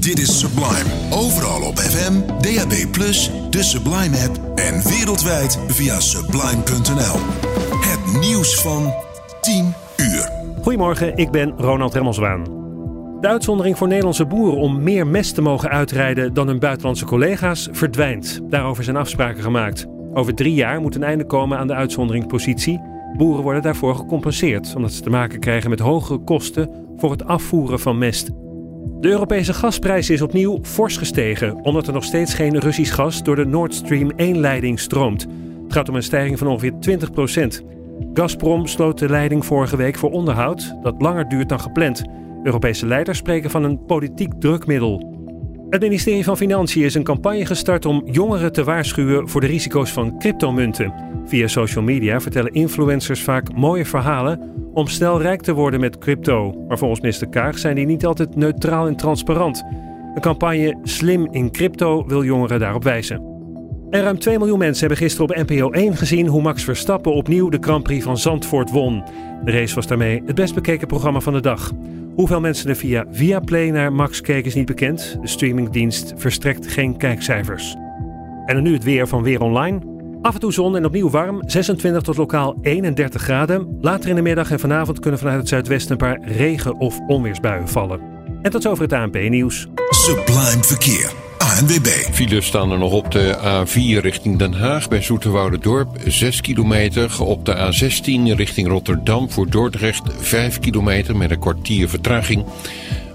Dit is Sublime. Overal op FM, DAB+, de Sublime app en wereldwijd via sublime.nl. Het nieuws van 10 uur. Goedemorgen, ik ben Ronald Remmelswaan. De uitzondering voor Nederlandse boeren om meer mest te mogen uitrijden dan hun buitenlandse collega's verdwijnt. Daarover zijn afspraken gemaakt. Over drie jaar moet een einde komen aan de uitzonderingspositie. Boeren worden daarvoor gecompenseerd omdat ze te maken krijgen met hogere kosten voor het afvoeren van mest. De Europese gasprijs is opnieuw fors gestegen, omdat er nog steeds geen Russisch gas door de Nord Stream 1-leiding stroomt. Het gaat om een stijging van ongeveer 20% Gazprom sloot de leiding vorige week voor onderhoud dat langer duurt dan gepland. Europese leiders spreken van een politiek drukmiddel. Het ministerie van Financiën is een campagne gestart om jongeren te waarschuwen voor de risico's van cryptomunten. Via social media vertellen influencers vaak mooie verhalen om snel rijk te worden met crypto. Maar volgens minister Kaag zijn die niet altijd neutraal en transparant. Een campagne Slim in Crypto wil jongeren daarop wijzen. En ruim 2 miljoen mensen hebben gisteren op NPO 1 gezien hoe Max Verstappen opnieuw de Grand Prix van Zandvoort won. De race was daarmee het best bekeken programma van de dag. Hoeveel mensen er via Viaplay naar Max keken is niet bekend. De streamingdienst verstrekt geen kijkcijfers. En dan nu het weer van Weer Online. Af en toe zon en opnieuw warm, 26 tot lokaal 31 graden. Later in de middag en vanavond kunnen vanuit het zuidwesten een paar regen- of onweersbuien vallen. En tot zover het ANP-nieuws. Sublime Verkeer. ANWB. Staan er nog op de A4 richting Den Haag bij Dorp 6 kilometer. Op de A16 richting Rotterdam voor Dordrecht 5 kilometer met een kwartier vertraging.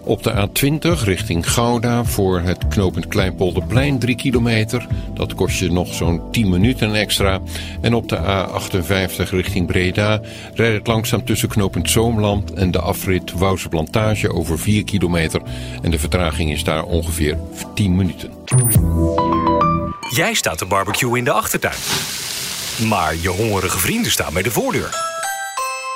Op de A20 richting Gouda voor het knooppunt Kleinpolderplein 3 kilometer. Dat kost je nog zo'n 10 minuten extra. En op de A58 richting Breda rijdt het langzaam tussen knooppunt Zoomland en de afrit Wouwse Plantage over 4 kilometer. En de vertraging is daar ongeveer 10 minuten. Jij staat te barbecue in de achtertuin. Maar je hongerige vrienden staan bij de voordeur.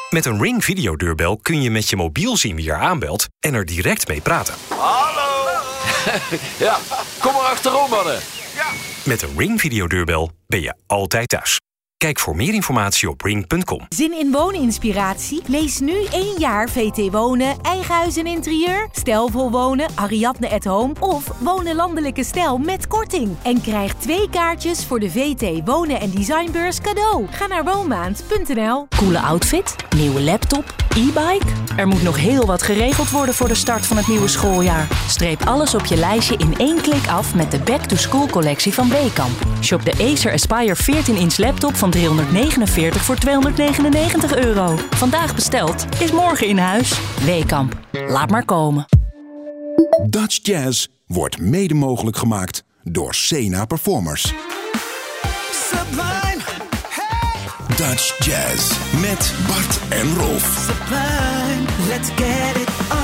Met een Ring videodeurbel kun je met je mobiel zien wie er aanbelt en er direct mee praten. Hallo! ja, kom maar achterom, mannen. Ja. Met een Ring videodeurbel ben je altijd thuis. Kijk voor meer informatie op ring.com. Zin in wooninspiratie? Lees nu één jaar VT Wonen, Eigen Huis en Interieur, Stijlvol Wonen, Ariadne at Home of Wonen Landelijke Stijl met korting. En krijg twee kaartjes voor de VT Wonen en Designbeurs cadeau. Ga naar woonmaand.nl. Coole outfit, nieuwe laptop, e-bike? Er moet nog heel wat geregeld worden voor de start van het nieuwe schooljaar. Streep alles op je lijstje in één klik af met de Back to School collectie van Weekamp. Shop de Acer Aspire 14-inch laptop van 349 voor 299 euro. Vandaag besteld is morgen in huis. Weekamp. Laat maar komen. Dutch Jazz wordt mede mogelijk gemaakt door Sena Performers. Sublime, hey. Dutch Jazz met Bart en Rolf. Sublime, let's get it on.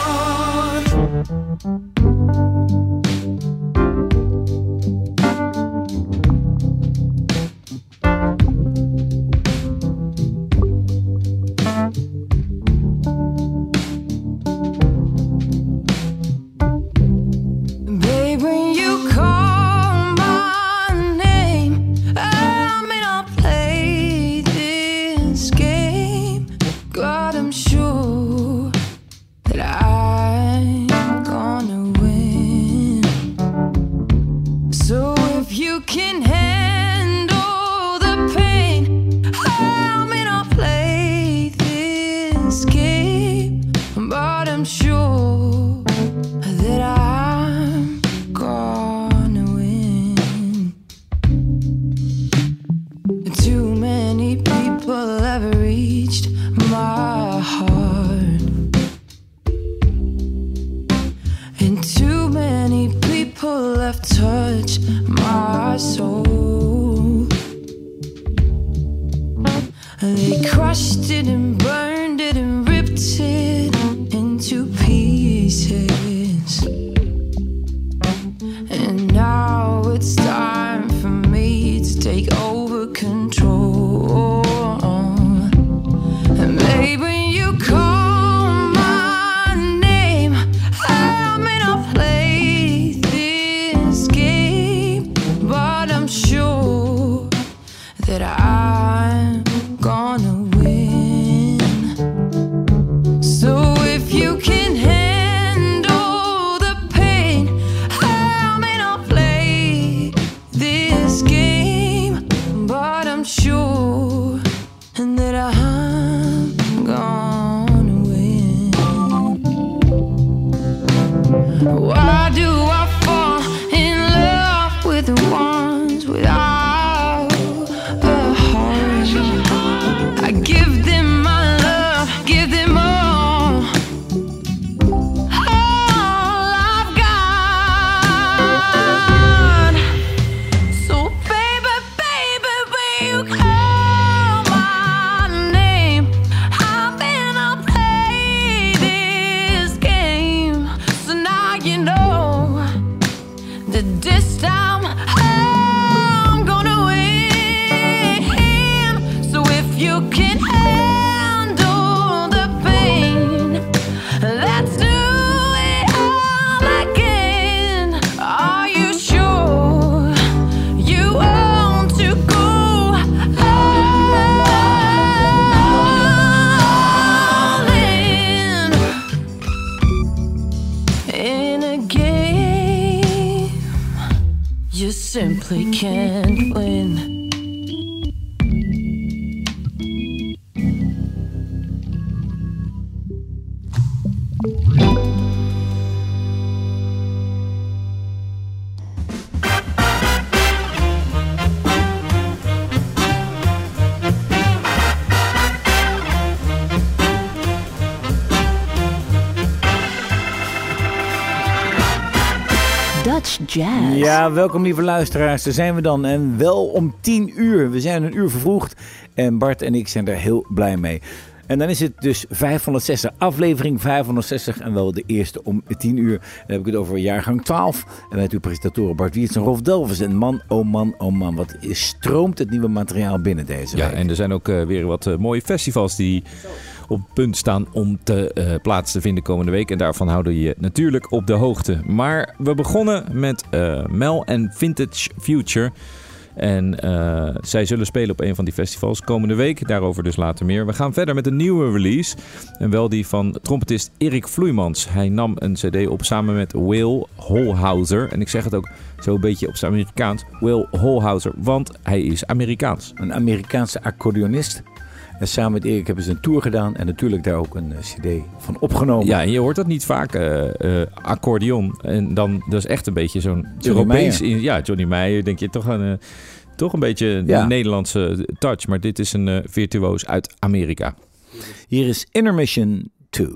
Ja, welkom lieve luisteraars. Daar zijn we dan. En wel om 10 uur. We zijn een uur vervroegd. En Bart en ik zijn er heel blij mee. En dan is het dus 560, aflevering 560 en wel de eerste om 10 uur. Dan heb ik het over jaargang 12. En met uw presentatoren Bart Wiets en Rolf Delvers. En man, oh man, oh man, wat stroomt het nieuwe materiaal binnen deze Ja, week. en er zijn ook eh, weer wat eh, mooie festivals die op het punt staan om te eh, plaats te vinden komende week. En daarvan houden we je natuurlijk op de hoogte. Maar we begonnen met eh, Mel en Vintage Future. En eh, zij zullen spelen op een van die festivals komende week. Daarover dus later meer. We gaan verder met een nieuwe release. En wel die van trompetist Erik Vloeimans. Hij nam een cd op samen met Will Holhouser. En ik zeg het ook zo een beetje op zijn Amerikaans. Will Holhouser, want hij is Amerikaans. Een Amerikaanse accordeonist. En samen met Erik hebben ze een tour gedaan. En natuurlijk daar ook een eh, cd van opgenomen. Ja, en je hoort dat niet vaak, eh, accordeon. En dan, dat is echt een beetje zo'n Europees... In- Ja, Johnny Meijer, denk je toch een, eh, toch een beetje een Ja. Nederlandse touch. Maar dit is een virtuoos uit Amerika. Hier is Intermission 2.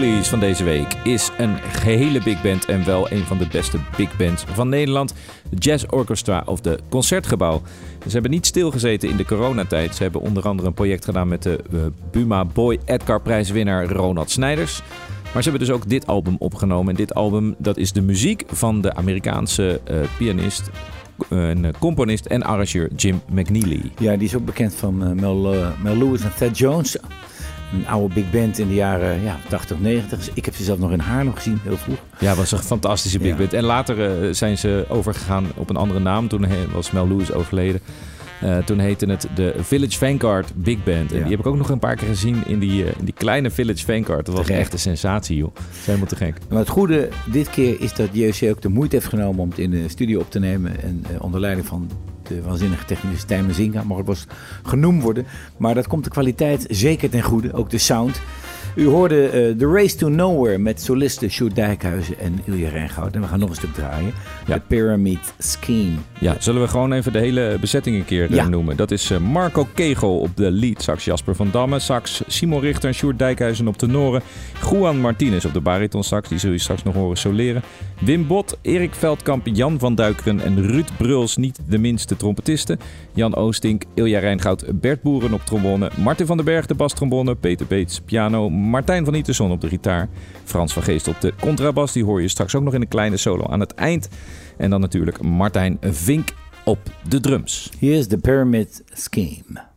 Van deze week is een gehele big band en wel een van de beste big bands van Nederland. De Jazz Orchestra of de Concertgebouw. Ze hebben niet stilgezeten in de coronatijd. Ze hebben onder andere een project gedaan met de eh, Buma Boy Edgar prijswinnaar Ronald Snijders. Maar ze hebben dus ook dit album opgenomen. En dit album dat is de muziek van de Amerikaanse eh, pianist, en eh, componist en arrangeur Jim McNeely. Ja, die is ook bekend van Mel, Mel Lewis en Thad Jones. Een oude big band in de jaren ja, 80, 90. Dus ik heb ze zelf nog in Haarlem gezien, heel vroeg. Ja, was een fantastische big Ja. band. En later eh, zijn ze overgegaan op een andere naam. Toen was Mel Lewis overleden. Eh, toen heette het de Village Vanguard Big Band. En Ja. die heb ik ook nog een paar keer gezien in die, eh, in die kleine Village Vanguard. Dat was echt een sensatie, joh. Dat is helemaal te gek. Maar het goede dit keer is dat JC ook de moeite heeft genomen om het in de studio op te nemen. En onder leiding van de waanzinnige technische Stijn Mazinga mag het genoemd worden. Maar dat komt de kwaliteit zeker ten goede, ook de sound. U hoorde eh, The Race to Nowhere met solisten Sjoerd Dijkhuizen en Ilja Rijngoud. En we gaan nog een stuk draaien. Ja. The Pyramid Scheme. Ja, zullen we gewoon even de hele bezetting een keer eh, Ja. noemen? Dat is eh, Marco Kegel op de lead sax, Jasper van Damme sax, Simon Richter en Sjoerd Dijkhuizen op tenoren, Juan Martinez op de bariton sax, die zul je straks nog horen soleren, Wim Bot, Erik Veldkamp, Jan van Duikeren en Ruud Bruls, niet de minste trompetisten, Jan Oostink, Ilja Rijngoud, Bert Boeren op trombone, Martin van den Berg de bastrombone, Peter Beets piano, Martijn van Ieterson op de gitaar, Frans van Geest op de contrabas, die hoor je straks ook nog in een kleine solo aan het eind. En dan natuurlijk Martijn Vink op de drums. Hier is The Pyramid Scheme.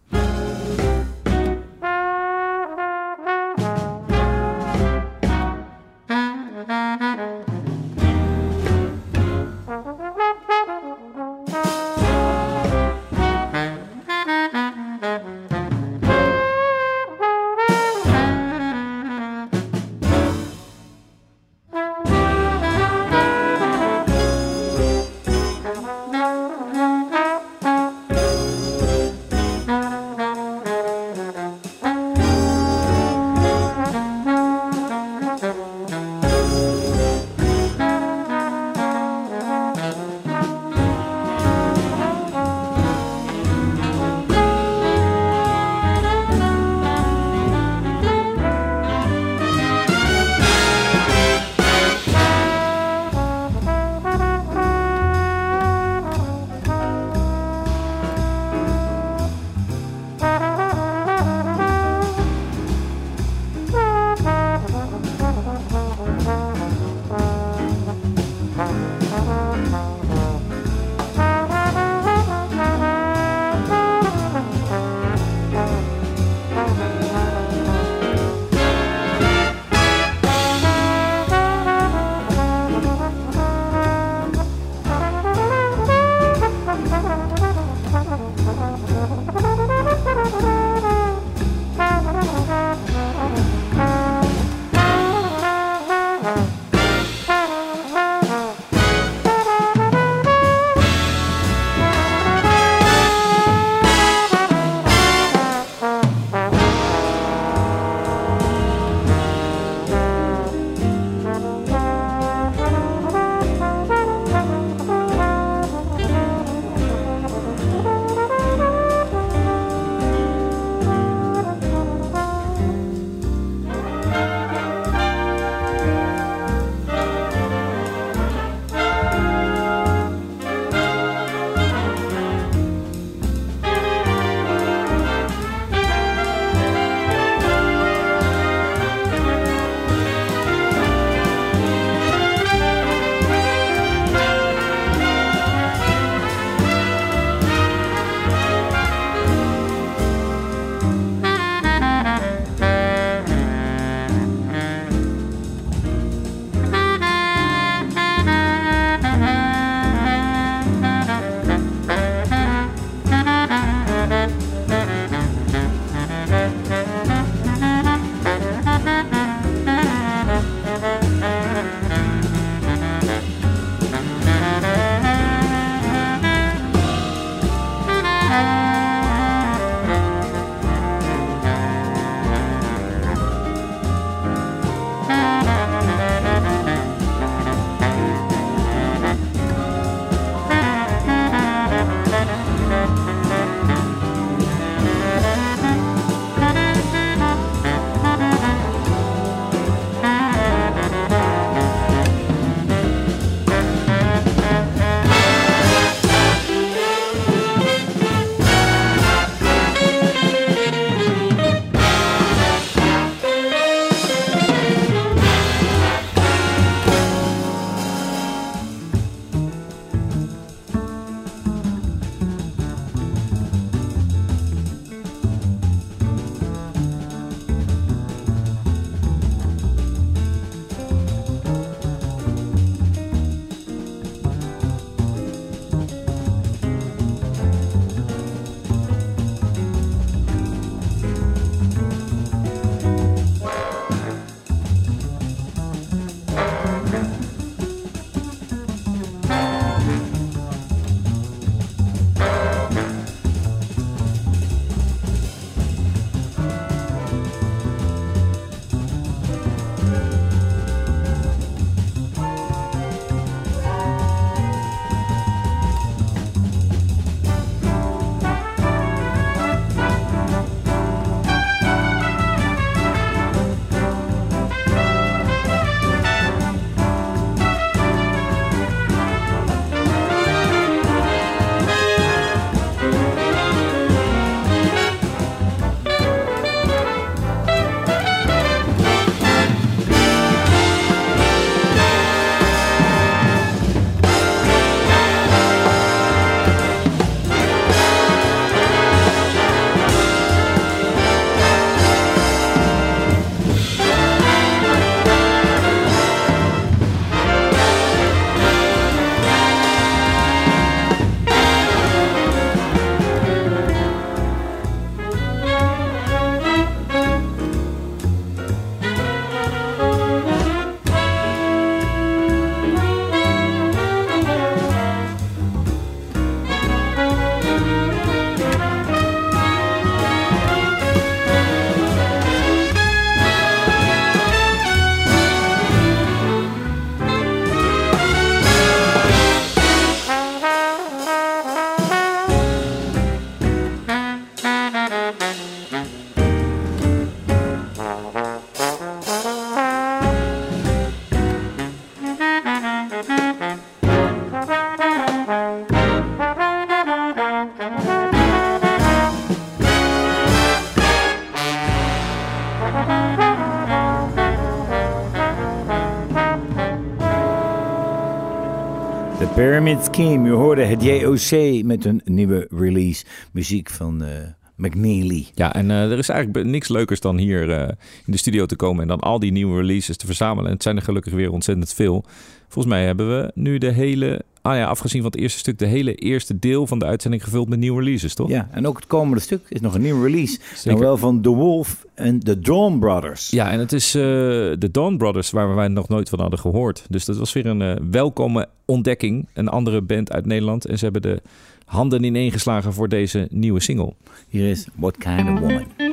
Pyramid Scheme. Je hoorde het JOC met een nieuwe release. Muziek van eh, McNeely. Ja, en eh, er is eigenlijk niks leukers dan hier eh, in de studio te komen en dan al die nieuwe releases te verzamelen. En het zijn er gelukkig weer ontzettend veel. Volgens mij hebben we nu de hele, ah ja, afgezien van het eerste stuk, de hele eerste deel van de uitzending gevuld met nieuwe releases, toch? Ja, en ook het komende stuk is nog een nieuwe release. Zeker. Nou wel van The Wolf en The Dawn Brothers. Ja, en het is eh, de Dawn Brothers waar wij nog nooit van hadden gehoord. Dus dat was weer een eh, welkome ontdekking. Een andere band uit Nederland. En ze hebben de handen ineengeslagen voor deze nieuwe single. Hier is What Kind of Woman.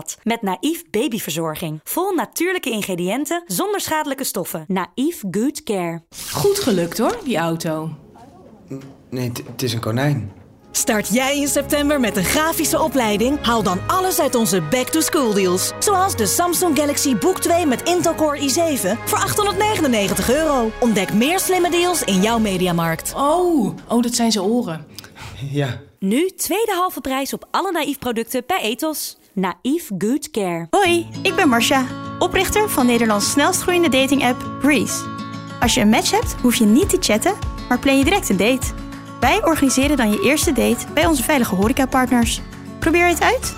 Bad met Naïef babyverzorging. Vol natuurlijke ingrediënten zonder schadelijke stoffen. Naïef Good Care. Goed gelukt hoor, die auto. Nee, het- is een konijn. Start jij in september met een grafische opleiding? Haal dan alles uit onze back-to-school deals. Zoals de Samsung Galaxy Book 2 met Intel Core i7 voor 899 euro. Ontdek meer slimme deals in jouw mediamarkt. Oh, oh, dat zijn zijn oren. Ja. Nu tweede halve prijs op alle Naïef producten bij Ethos. Naïef Good Care. Hoi, ik ben Marcia, oprichter van Nederlands snelst groeiende dating-app Breeze. Als je een match hebt, hoef je niet te chatten, maar plan je direct een date. Wij organiseren dan je eerste date bij onze veilige horecapartners. Probeer het uit?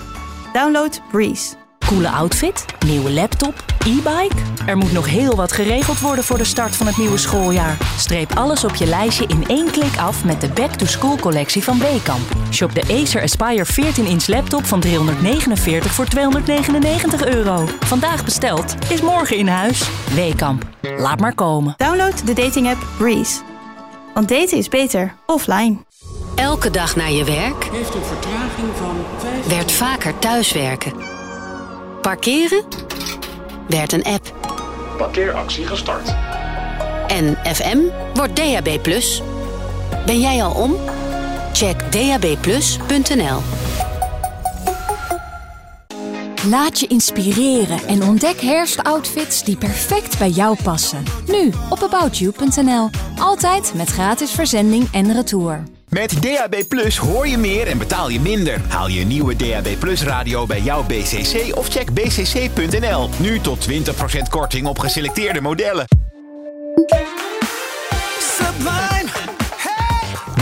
Download Breeze. Coole outfit, nieuwe laptop, E-bike? Er moet nog heel wat geregeld worden voor de start van het nieuwe schooljaar. Streep alles op je lijstje in één klik af met de Back to School collectie van Weekamp. Shop de Acer Aspire 14-inch laptop van 349 voor 299 euro. Vandaag besteld is morgen in huis. Weekamp. Laat maar komen. Download de dating app Breeze. Want daten is beter offline. Elke dag naar je werk Heeft een vertraging van 5 werd vaker thuiswerken. Parkeren werd een app. Parkeeractie gestart. En FM wordt DAB+. Ben jij al om? Check dabplus.nl. Laat je inspireren en ontdek herfstoutfits die perfect bij jou passen. Nu op aboutyou.nl. Altijd met gratis verzending en retour. Met DAB Plus hoor je meer en betaal je minder. Haal je nieuwe DAB Plus radio bij jouw BCC of check bcc.nl. Nu tot 20% korting op geselecteerde modellen. Sublime,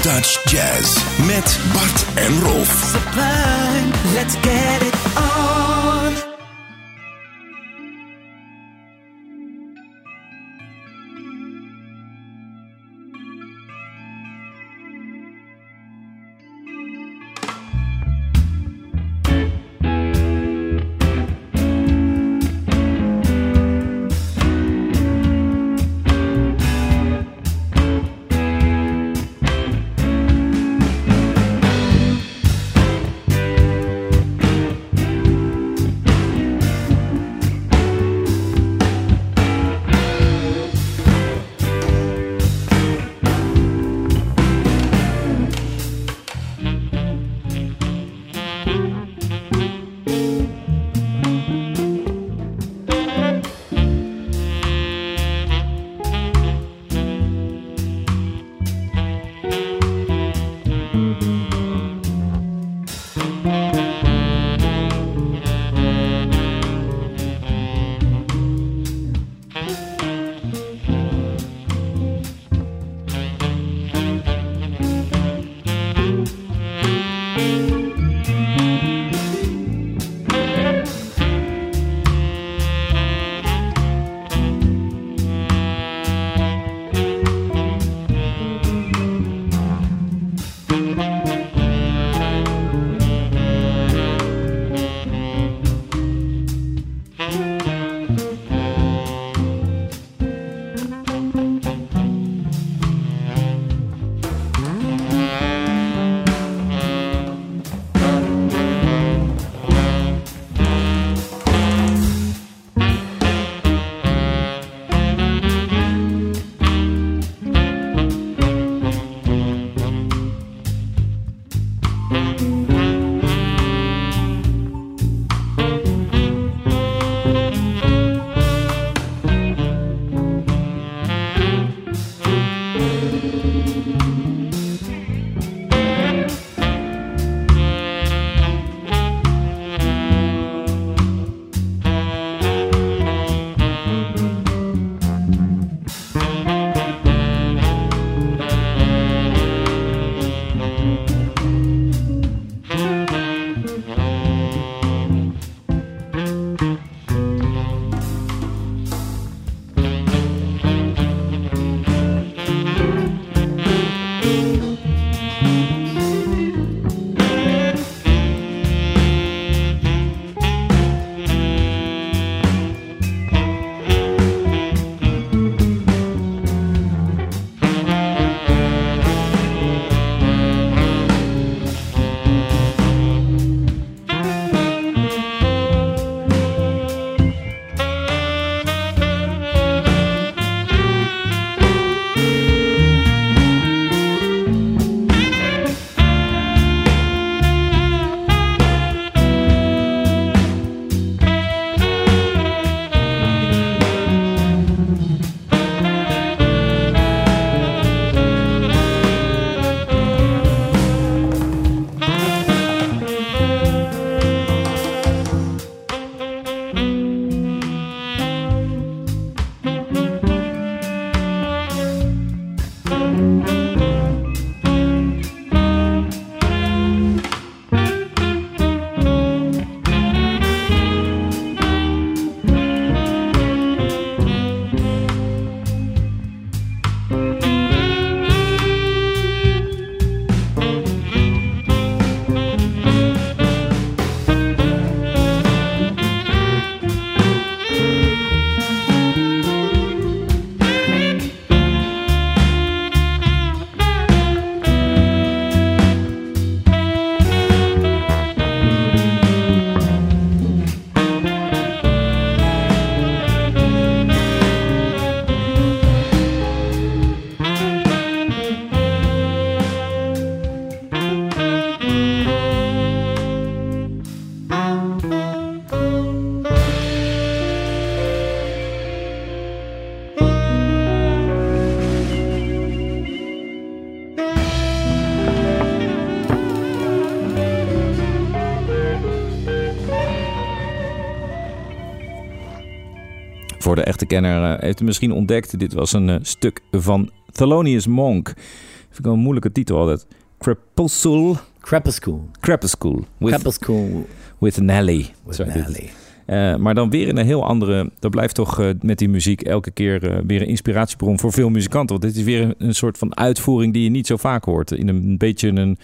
Dutch Jazz met Bart en Rolf. sublime, let's get it. Voor de echte kenner eh, heeft u misschien ontdekt. Dit was een eh, stuk van Thelonious Monk. Vind ik wel een moeilijke titel altijd. Crepuscule. Crepuscule. Crepuscule. With, Crepuscule. with Nelly. With. Nelly. Eh, maar dan weer in een heel andere. Dat blijft toch met die muziek elke keer weer een inspiratiebron voor veel muzikanten. Want dit is weer een, een soort van uitvoering die je niet zo vaak hoort. In een beetje een,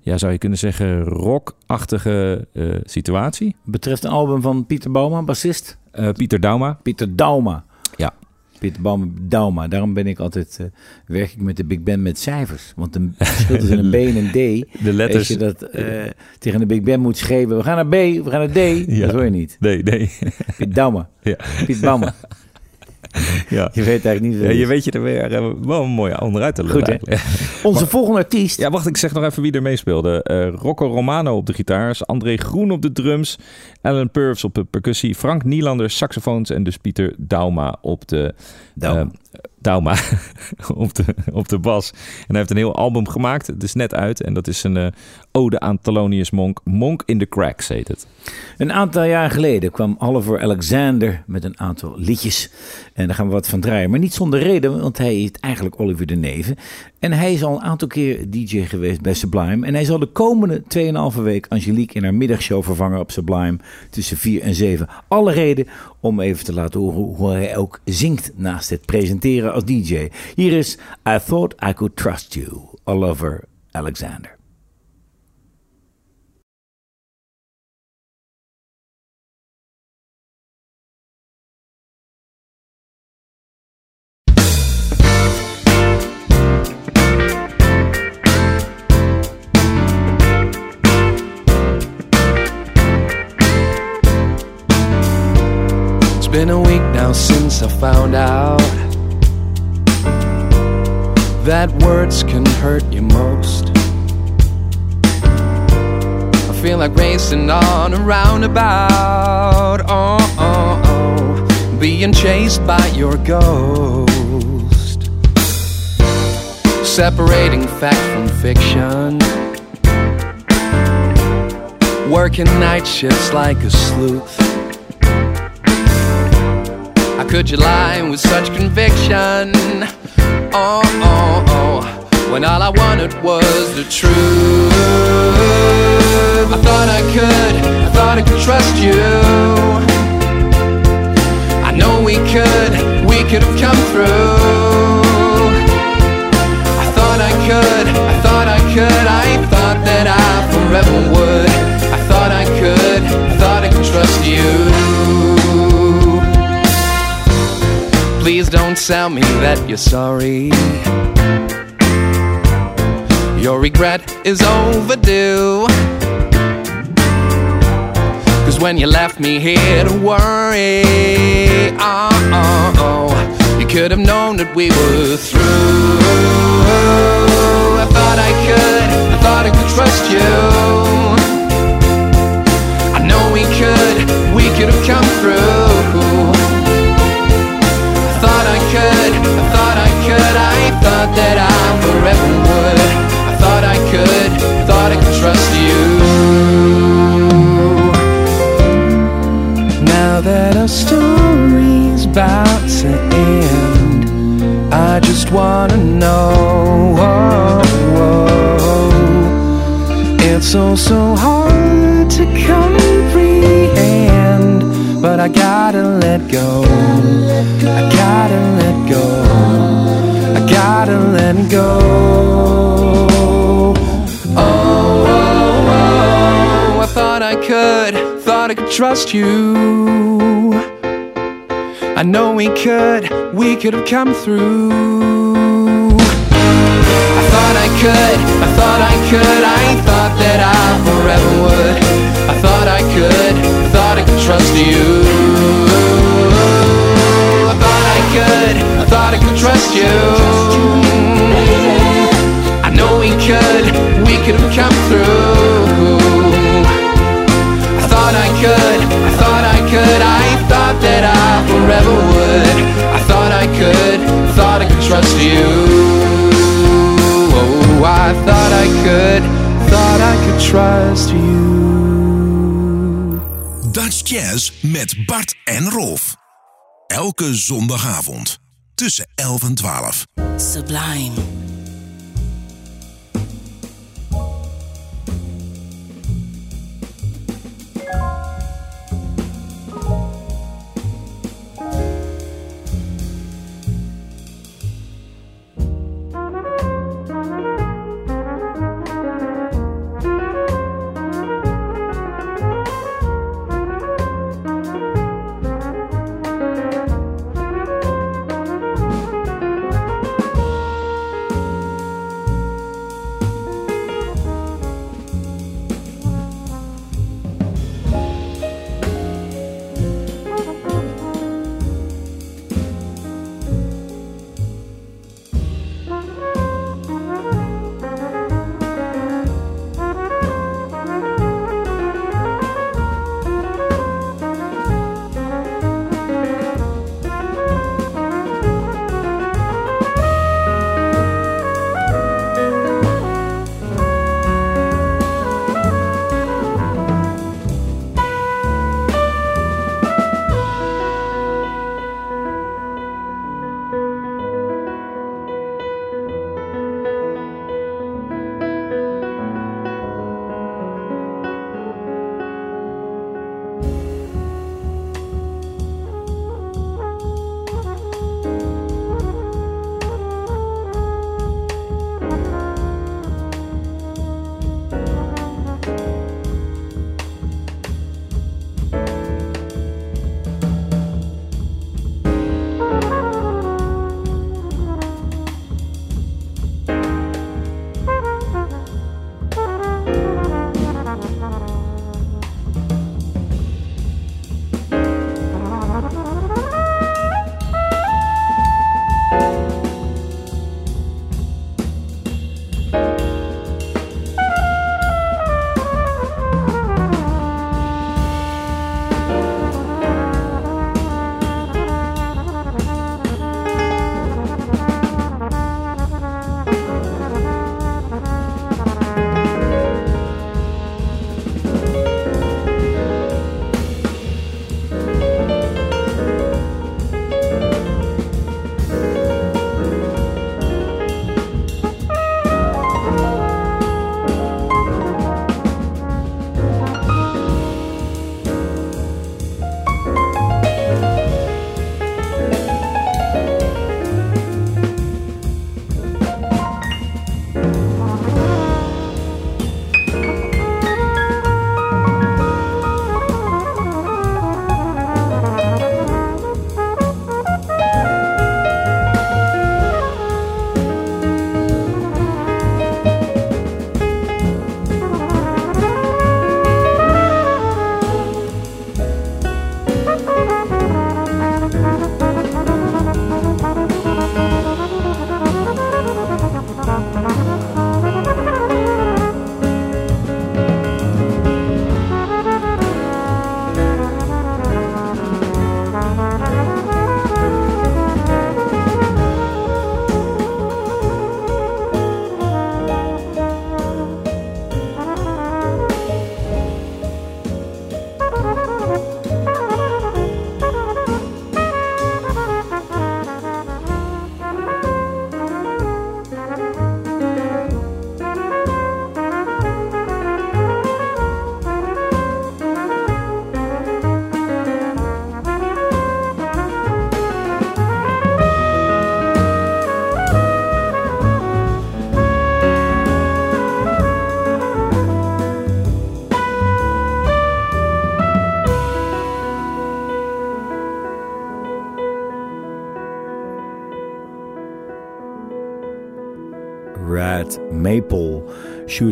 ja, zou je kunnen zeggen, rockachtige situatie. Betreft een album van Pieter Bauma, bassist. Eh, Pieter Dauma. Pieter Dauma. Ja. Pieter Dauma. Daarom ben ik altijd, eh, werk ik met de Big Band met cijfers. Want een verschil tussen een B en een D. De letters. Als je dat eh, tegen de Big Band moet schrijven. We gaan naar B, we gaan naar D. Ja. Dat hoor je niet. Nee, nee. Piet Dauma. Ja. Piet Bauma. Ja. Je weet eigenlijk niet Ja, je weet je er weer eh, wel een mooie onderuit te leggen. Onze Maar- volgende artiest. Ja, wacht, ik zeg nog even wie er meespeelde. Eh Rocco Romano op de gitaars, André Groen op de drums, Alan Purves op de percussie, Frank Nielander saxofoons en dus Pieter Dauma op de... Dauma. eh, Dauma op, de, op de bas. En hij heeft een heel album gemaakt. Het is net uit en dat is een ode aan Thelonious Monk. Monk in the Cracks heet het. Een aantal jaar geleden kwam Oliver Alexander met een aantal liedjes. En daar gaan we wat van draaien. Maar niet zonder reden, want hij is eigenlijk Oliver de Neve. En hij is al een aantal keer DJ geweest bij Sublime. En hij zal de komende 2,5 week Angelique in haar middagshow vervangen op Sublime tussen 4 en 7. Alle reden om even te laten horen hoe hij ook zingt naast het presenteren als DJ. Hier is I Thought I Could Trust You, Oliver Alexander. Been a week now since I found out that words can hurt you most. I feel like racing on a roundabout, oh, oh, oh, being chased by your ghost. Separating fact from fiction. Working night shifts like a sleuth. Could you lie with such conviction? Oh, oh, oh, when all I wanted was the truth. I thought I could, I thought I could trust you. I know we could, we could have come through. I thought I could, I thought I could, I thought that I forever would. I thought I could, I thought I could trust you. Please don't tell me that you're sorry. Your regret is overdue. Cause when you left me here to worry, oh, oh, oh, you could have known that we were through. I thought I could, I thought I could trust you. I know we could, we could have come through. Thought that I forever would. I thought I could, thought I could trust you. Now that our story's about to end, I just wanna know. Oh, oh, oh. It's so so hard to comprehend, but I gotta let go. I gotta let go. I gotta let go. Oh, oh, oh, I thought I could, thought I could trust you. I know we could, we could have come through. I thought I could, I thought I could, I thought that I forever would. I thought I could, thought I could trust you. I thought I could, I thought I could trust you. I know we could, we could have come through. I thought I could, I thought I could, I thought that I forever would. I thought I could, thought I could trust you. Oh, I thought I could, thought I could trust you. Dutch Jazz met Bart en Rolf. Elke zondagavond tussen 11 en 12. Sublime.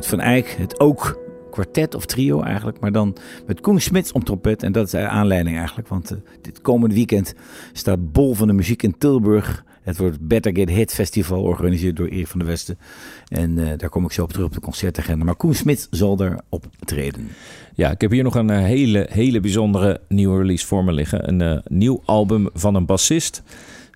Van Eyck, het ook kwartet of trio eigenlijk, maar dan met Koen Smits om trompet. En dat is de aanleiding eigenlijk, want eh, dit komende weekend staat bol van de muziek in Tilburg. Het wordt Better Get Hit Festival, georganiseerd door Erik van der Westen. En eh, daar kom ik zo op terug op de concertagenda. Maar Koen Smits zal er optreden. Ja, ik heb hier nog een eh, hele, hele bijzondere nieuwe release voor me liggen. Een nieuw album van een bassist.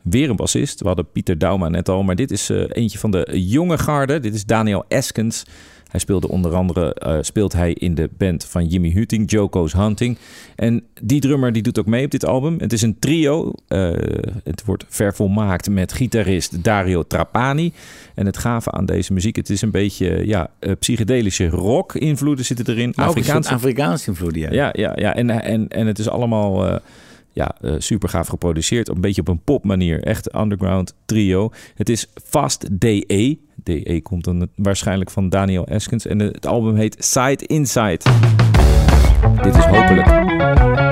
Weer een bassist. We hadden Pieter Dauma net al, maar dit is eentje van de jonge garde. Dit is Daniel Eskens. Hij speelde onder andere eh, speelt hij in de band van Jimmy Huting, Joko's Hunting. En die drummer die doet ook mee op dit album. Het is een trio. Eh, het wordt vervolmaakt met gitarist Dario Trapani. En het gave aan deze muziek, het is een beetje ja, eh, psychedelische rock-invloeden zitten erin. Afrikaanse Afrikaanse invloeden, ja. ja, ja, ja. En, en, en het is allemaal ja, eh, super gaaf geproduceerd. Een beetje op een popmanier. Echt underground trio. Het is Fast DE. DE komt dan waarschijnlijk van Daniel Eskens. En het album heet Side Inside. Dit is hopelijk.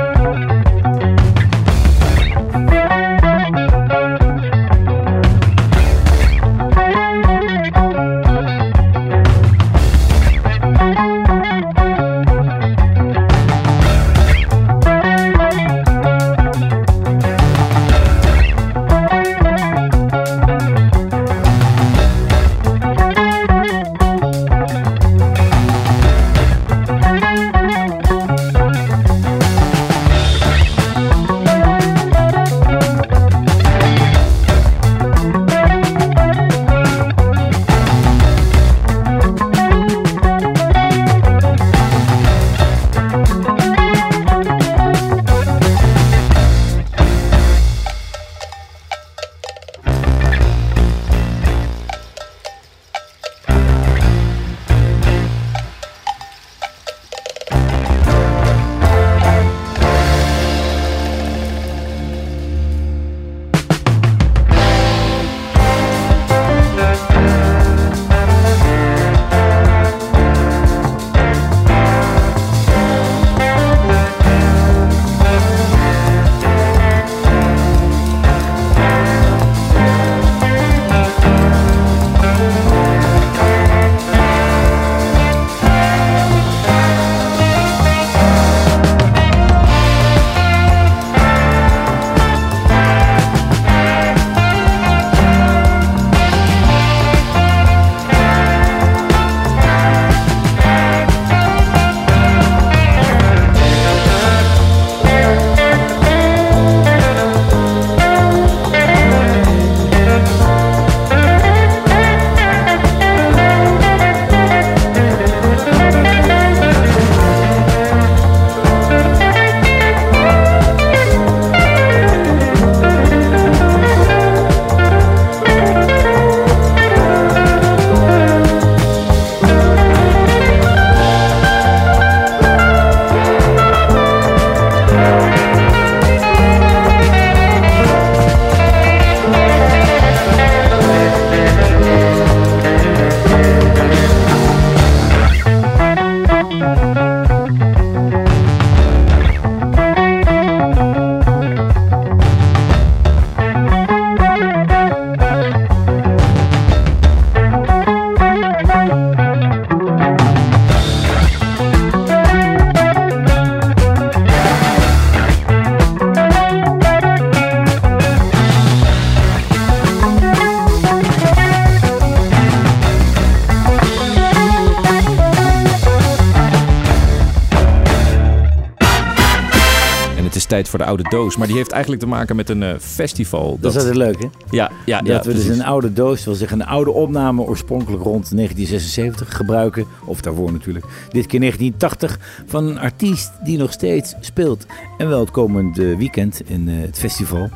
Tijd voor de oude doos. Maar die heeft eigenlijk te maken met een eh, festival. Dat is altijd leuk, hè? Ja, ja, dat ja, we dus een oude doos, wil zeggen een oude opname, oorspronkelijk rond 1976, gebruiken. Of daarvoor natuurlijk. Dit keer 1980 van een artiest die nog steeds speelt. En wel het komende weekend in eh, het festival.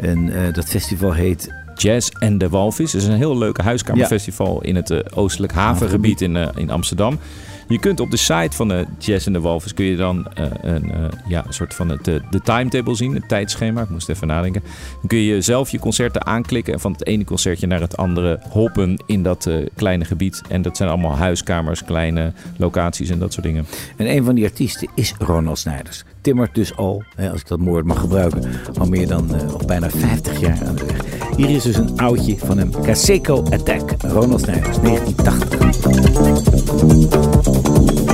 En eh, dat festival heet Jazz en de Walvis. Het is een heel leuke huiskamerfestival in het oostelijk havengebied in, in Amsterdam. Je kunt op de site van de Jazz en de Walvis kun je dan eh, een eh, ja, soort van het, eh, de timetable zien, het tijdschema. Ik moest even nadenken. Dan kun je zelf je concerten aanklikken en van het ene concertje naar het andere hoppen in dat kleine gebied. En dat zijn allemaal huiskamers, kleine locaties en dat soort dingen. En een van die artiesten is Ronald Snijders. Timmert dus al, als ik dat woord mag gebruiken, al meer dan of bijna 50 jaar aan de weg. Hier is dus een oudje van hem. Caseco Attack. Ronald Snijders, 1980. Thank you.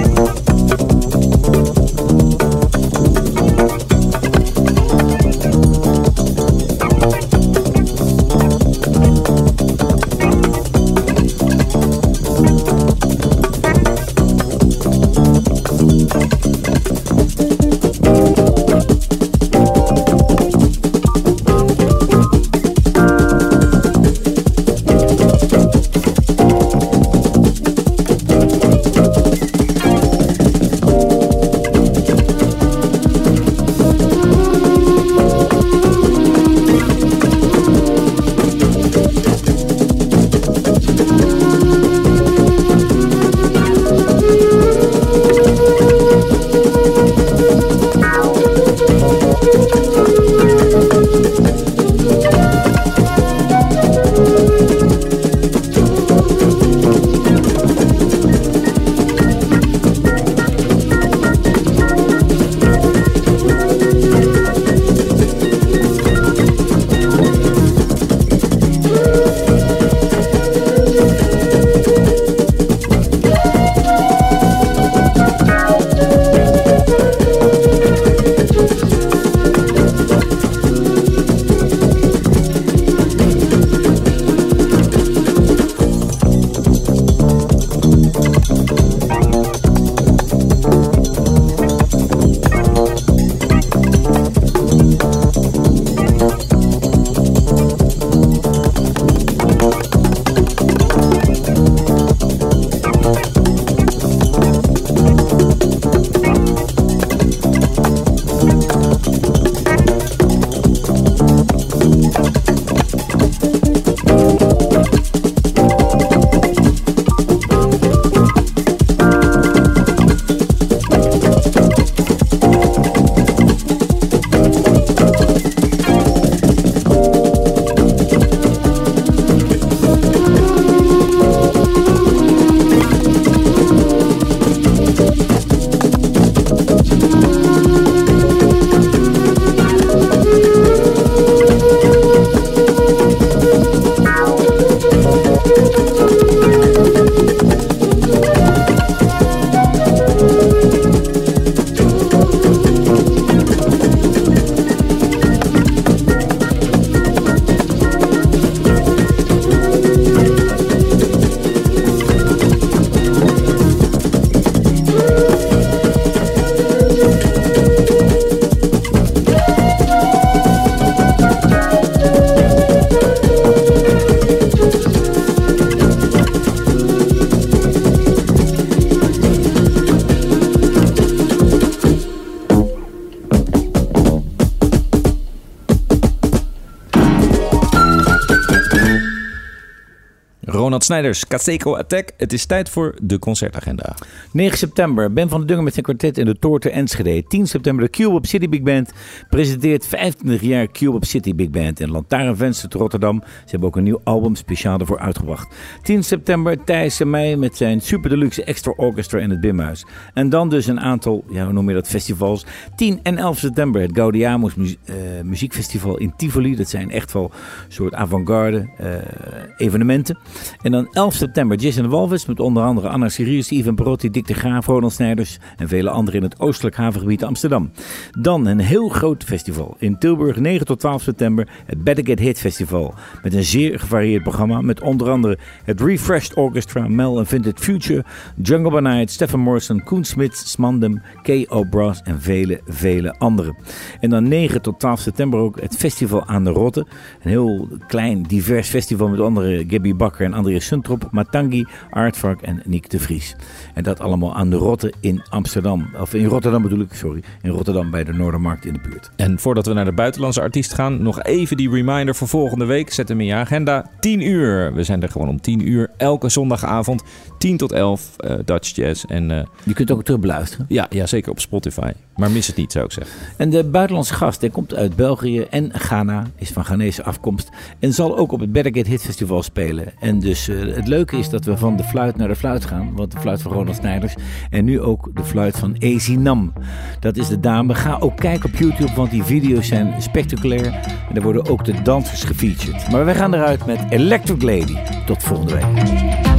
Snijders, Caseco Attack. Het is tijd voor de concertagenda. 9 september, Ben van Dungen met zijn kwartet in de Toorte Enschede. 10 september, de Cube Up City Big Band presenteert 25 jaar Cube Up City Big Band in Lantaarnvenster te Rotterdam. Ze hebben ook een nieuw album speciaal ervoor uitgebracht. 10 september, Thijs en mij met zijn Super Deluxe Extra Orchestra in het Bimhuis. En dan dus een aantal, ja, hoe noem je dat, festivals. 10 en 11 september, het Gaudiamus mu eh, Muziekfestival in Tivoli. Dat zijn echt wel een soort avant-garde eh, evenementen. En dan 11 september, de Walvis met onder andere Anna Sirius, Ivan Perotti, Dick de Graaf, Ronald Snijders en vele anderen in het oostelijk havengebied Amsterdam. Dan een heel groot festival in Tilburg, 9 tot 12 september, het Better Get Hit Festival. Met een zeer gevarieerd programma met onder andere het Refreshed Orchestra, Mel and Vintage Future, Jungle by Night, Stephen Morrison, Koen Smit, Smandem, K.O. Brass en vele, vele anderen. En dan 9 tot 12 september ook het Festival aan de Rotte. Een heel klein, divers festival met onder andere Gabby Bakker en André Suntrop, Matangi, Aardvark en Nick de Vries. En dat allemaal aan de Rotte in Amsterdam. Of in Rotterdam bedoel ik, sorry. In Rotterdam bij de Noordermarkt in de buurt. En voordat we naar de buitenlandse artiest gaan, nog even die reminder voor volgende week. Zet hem in je agenda. 10 uur. We zijn er gewoon om 10 uur. Elke zondagavond. 10 tot 11 uh, Dutch Jazz. En, uh, je kunt ook terug beluisteren. Ja, ja, zeker op Spotify. Maar mis het niet, zou ik zeggen. En de buitenlandse gast, die komt uit België en Ghana. Is van Ghanese afkomst. En zal ook op het Get Hit Festival spelen. En dus uh, het leuke is dat we van de fluit naar de fluit gaan. Want de fluit van Ronald Snijders. En nu ook de fluit van Ezi Nam. Dat is de dame. Ga ook kijken op YouTube, want die video's zijn spectaculair. En er worden ook de dansers gefeatured. Maar wij gaan eruit met Electric Lady. Tot volgende week.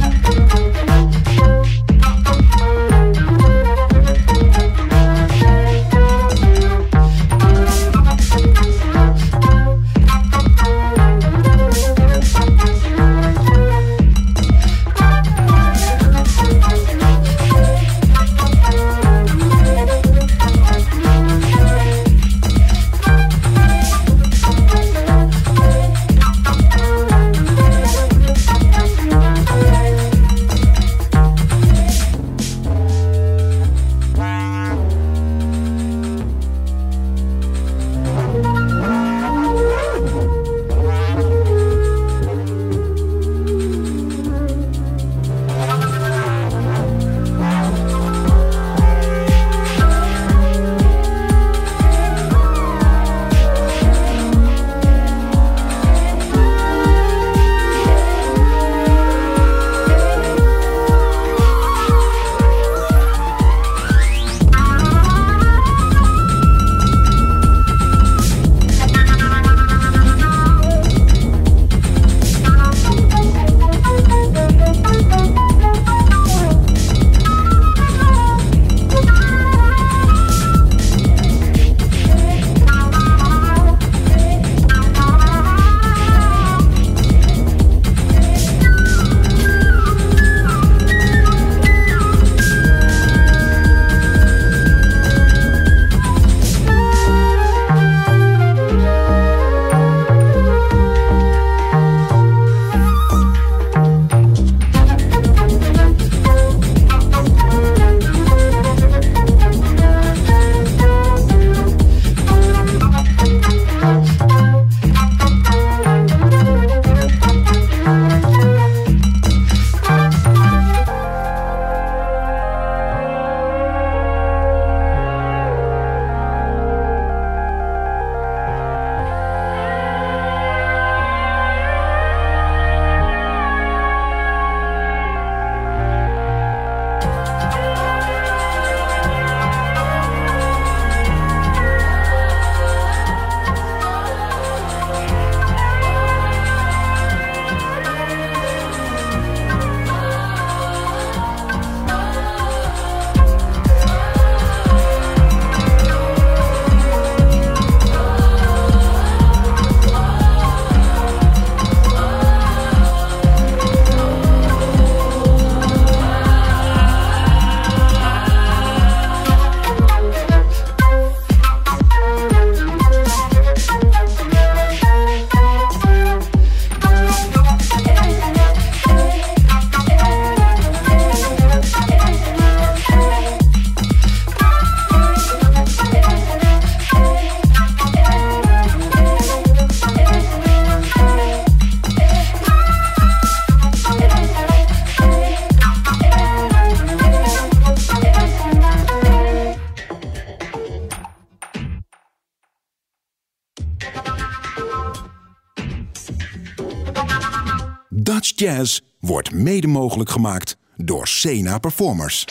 Jazz wordt mede mogelijk gemaakt door Sena Performers.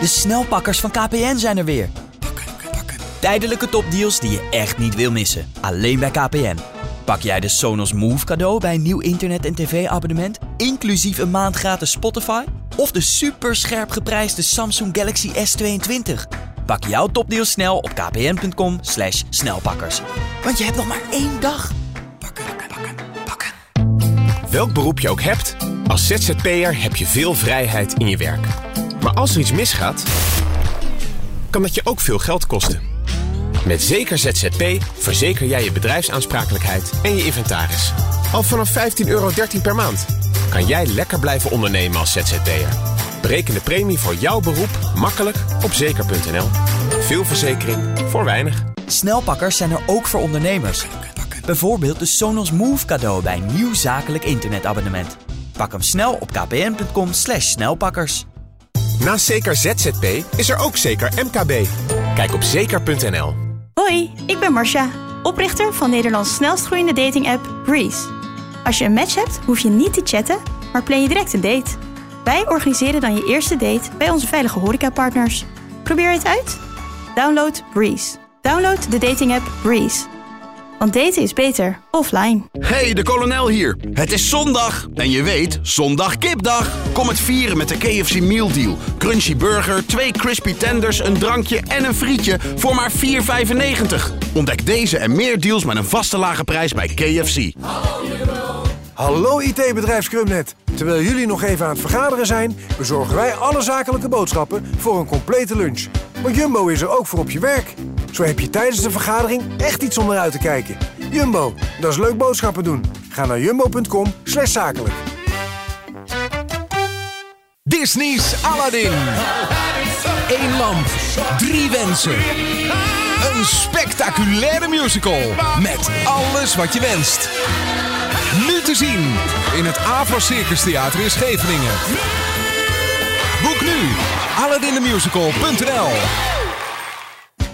De snelpakkers van KPN zijn er weer. Tijdelijke topdeals die je echt niet wil missen. Alleen bij KPN. Pak jij de Sonos Move cadeau bij een nieuw internet- en tv-abonnement... inclusief een maand gratis Spotify? Of de super scherp geprijsde Samsung Galaxy S22? Pak jouw topdeals snel op kpn.com slash snelpakkers. Want je hebt nog maar één dag. Welk beroep je ook hebt, als ZZP'er heb je veel vrijheid in je werk. Maar als er iets misgaat, kan dat je ook veel geld kosten. Met Zeker ZZP verzeker jij je bedrijfsaansprakelijkheid en je inventaris. Al vanaf 15,13 euro per maand kan jij lekker blijven ondernemen als ZZP'er. Bereken de premie voor jouw beroep makkelijk op zeker.nl. Veel verzekering voor weinig. Snelpakkers zijn er ook voor ondernemers. Bijvoorbeeld de Sonos Move cadeau bij een nieuw zakelijk internetabonnement. Pak hem snel op kpn.com slash snelpakkers. Naast Zeker ZZP is er ook Zeker MKB. Kijk op zeker.nl. Hoi, ik ben Marcia, oprichter van Nederlands snelst groeiende dating-app Breeze. Als je een match hebt, hoef je niet te chatten, maar plan je direct een date. Wij organiseren dan je eerste date bij onze veilige horecapartners. Probeer het uit? Download Breeze. Download de dating-app Breeze. Want daten is beter offline. Hey, de kolonel hier. Het is zondag. En je weet, zondag kipdag. Kom het vieren met de KFC Meal Deal. Crunchy burger, twee crispy tenders, een drankje en een frietje voor maar 4,95. Ontdek deze en meer deals met een vaste lage prijs bij KFC. Hallo IT-bedrijf Scrumnet. Terwijl jullie nog even aan het vergaderen zijn, bezorgen wij alle zakelijke boodschappen voor een complete lunch. Want Jumbo is er ook voor op je werk. Zo heb je tijdens de vergadering echt iets om naar uit te kijken. Jumbo, dat is leuk boodschappen doen. Ga naar jumbo.com slash zakelijk. Disney's Aladdin. Eén lamp, drie wensen. Een spectaculaire musical met alles wat je wenst. Nu te zien in het Avro Circus Theater in Scheveningen. Boek nu aladdinthemusical.nl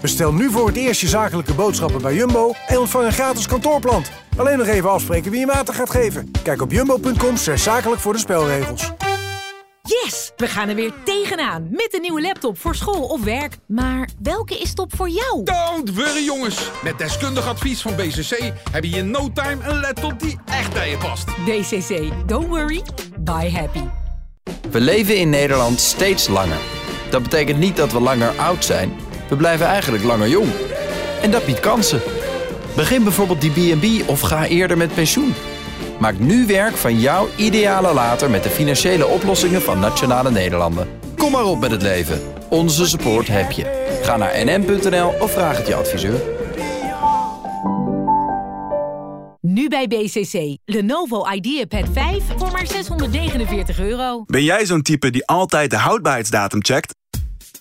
Bestel nu voor het eerst je zakelijke boodschappen bij Jumbo en ontvang een gratis kantoorplant. Alleen nog even afspreken wie je water gaat geven. Kijk op jumbo.com slash zakelijk voor de spelregels. Yes, we gaan er weer tegenaan met een nieuwe laptop voor school of werk. Maar welke is top voor jou? Don't worry jongens, met deskundig advies van BCC heb je in no time een laptop die echt bij je past. DCC, don't worry, buy happy. We leven in Nederland steeds langer. Dat betekent niet dat we langer oud zijn. We blijven eigenlijk langer jong. En dat biedt kansen. Begin bijvoorbeeld die B&B of ga eerder met pensioen. Maak nu werk van jouw ideale later met de financiële oplossingen van Nationale Nederlanden. Kom maar op met het leven. Onze support heb je. Ga naar nm.nl of vraag het je adviseur. Nu bij BCC. Lenovo IdeaPad 5 voor maar 649 euro. Ben jij zo'n type die altijd de houdbaarheidsdatum checkt?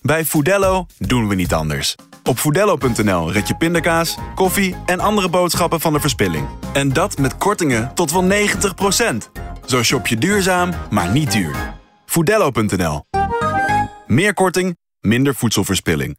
Bij Foodello doen we niet anders. Op foodello.nl red je pindakaas, koffie en andere boodschappen van de verspilling. En dat met kortingen tot wel 90%. Zo shop je duurzaam, maar niet duur. Foodello.nl Meer korting, minder voedselverspilling.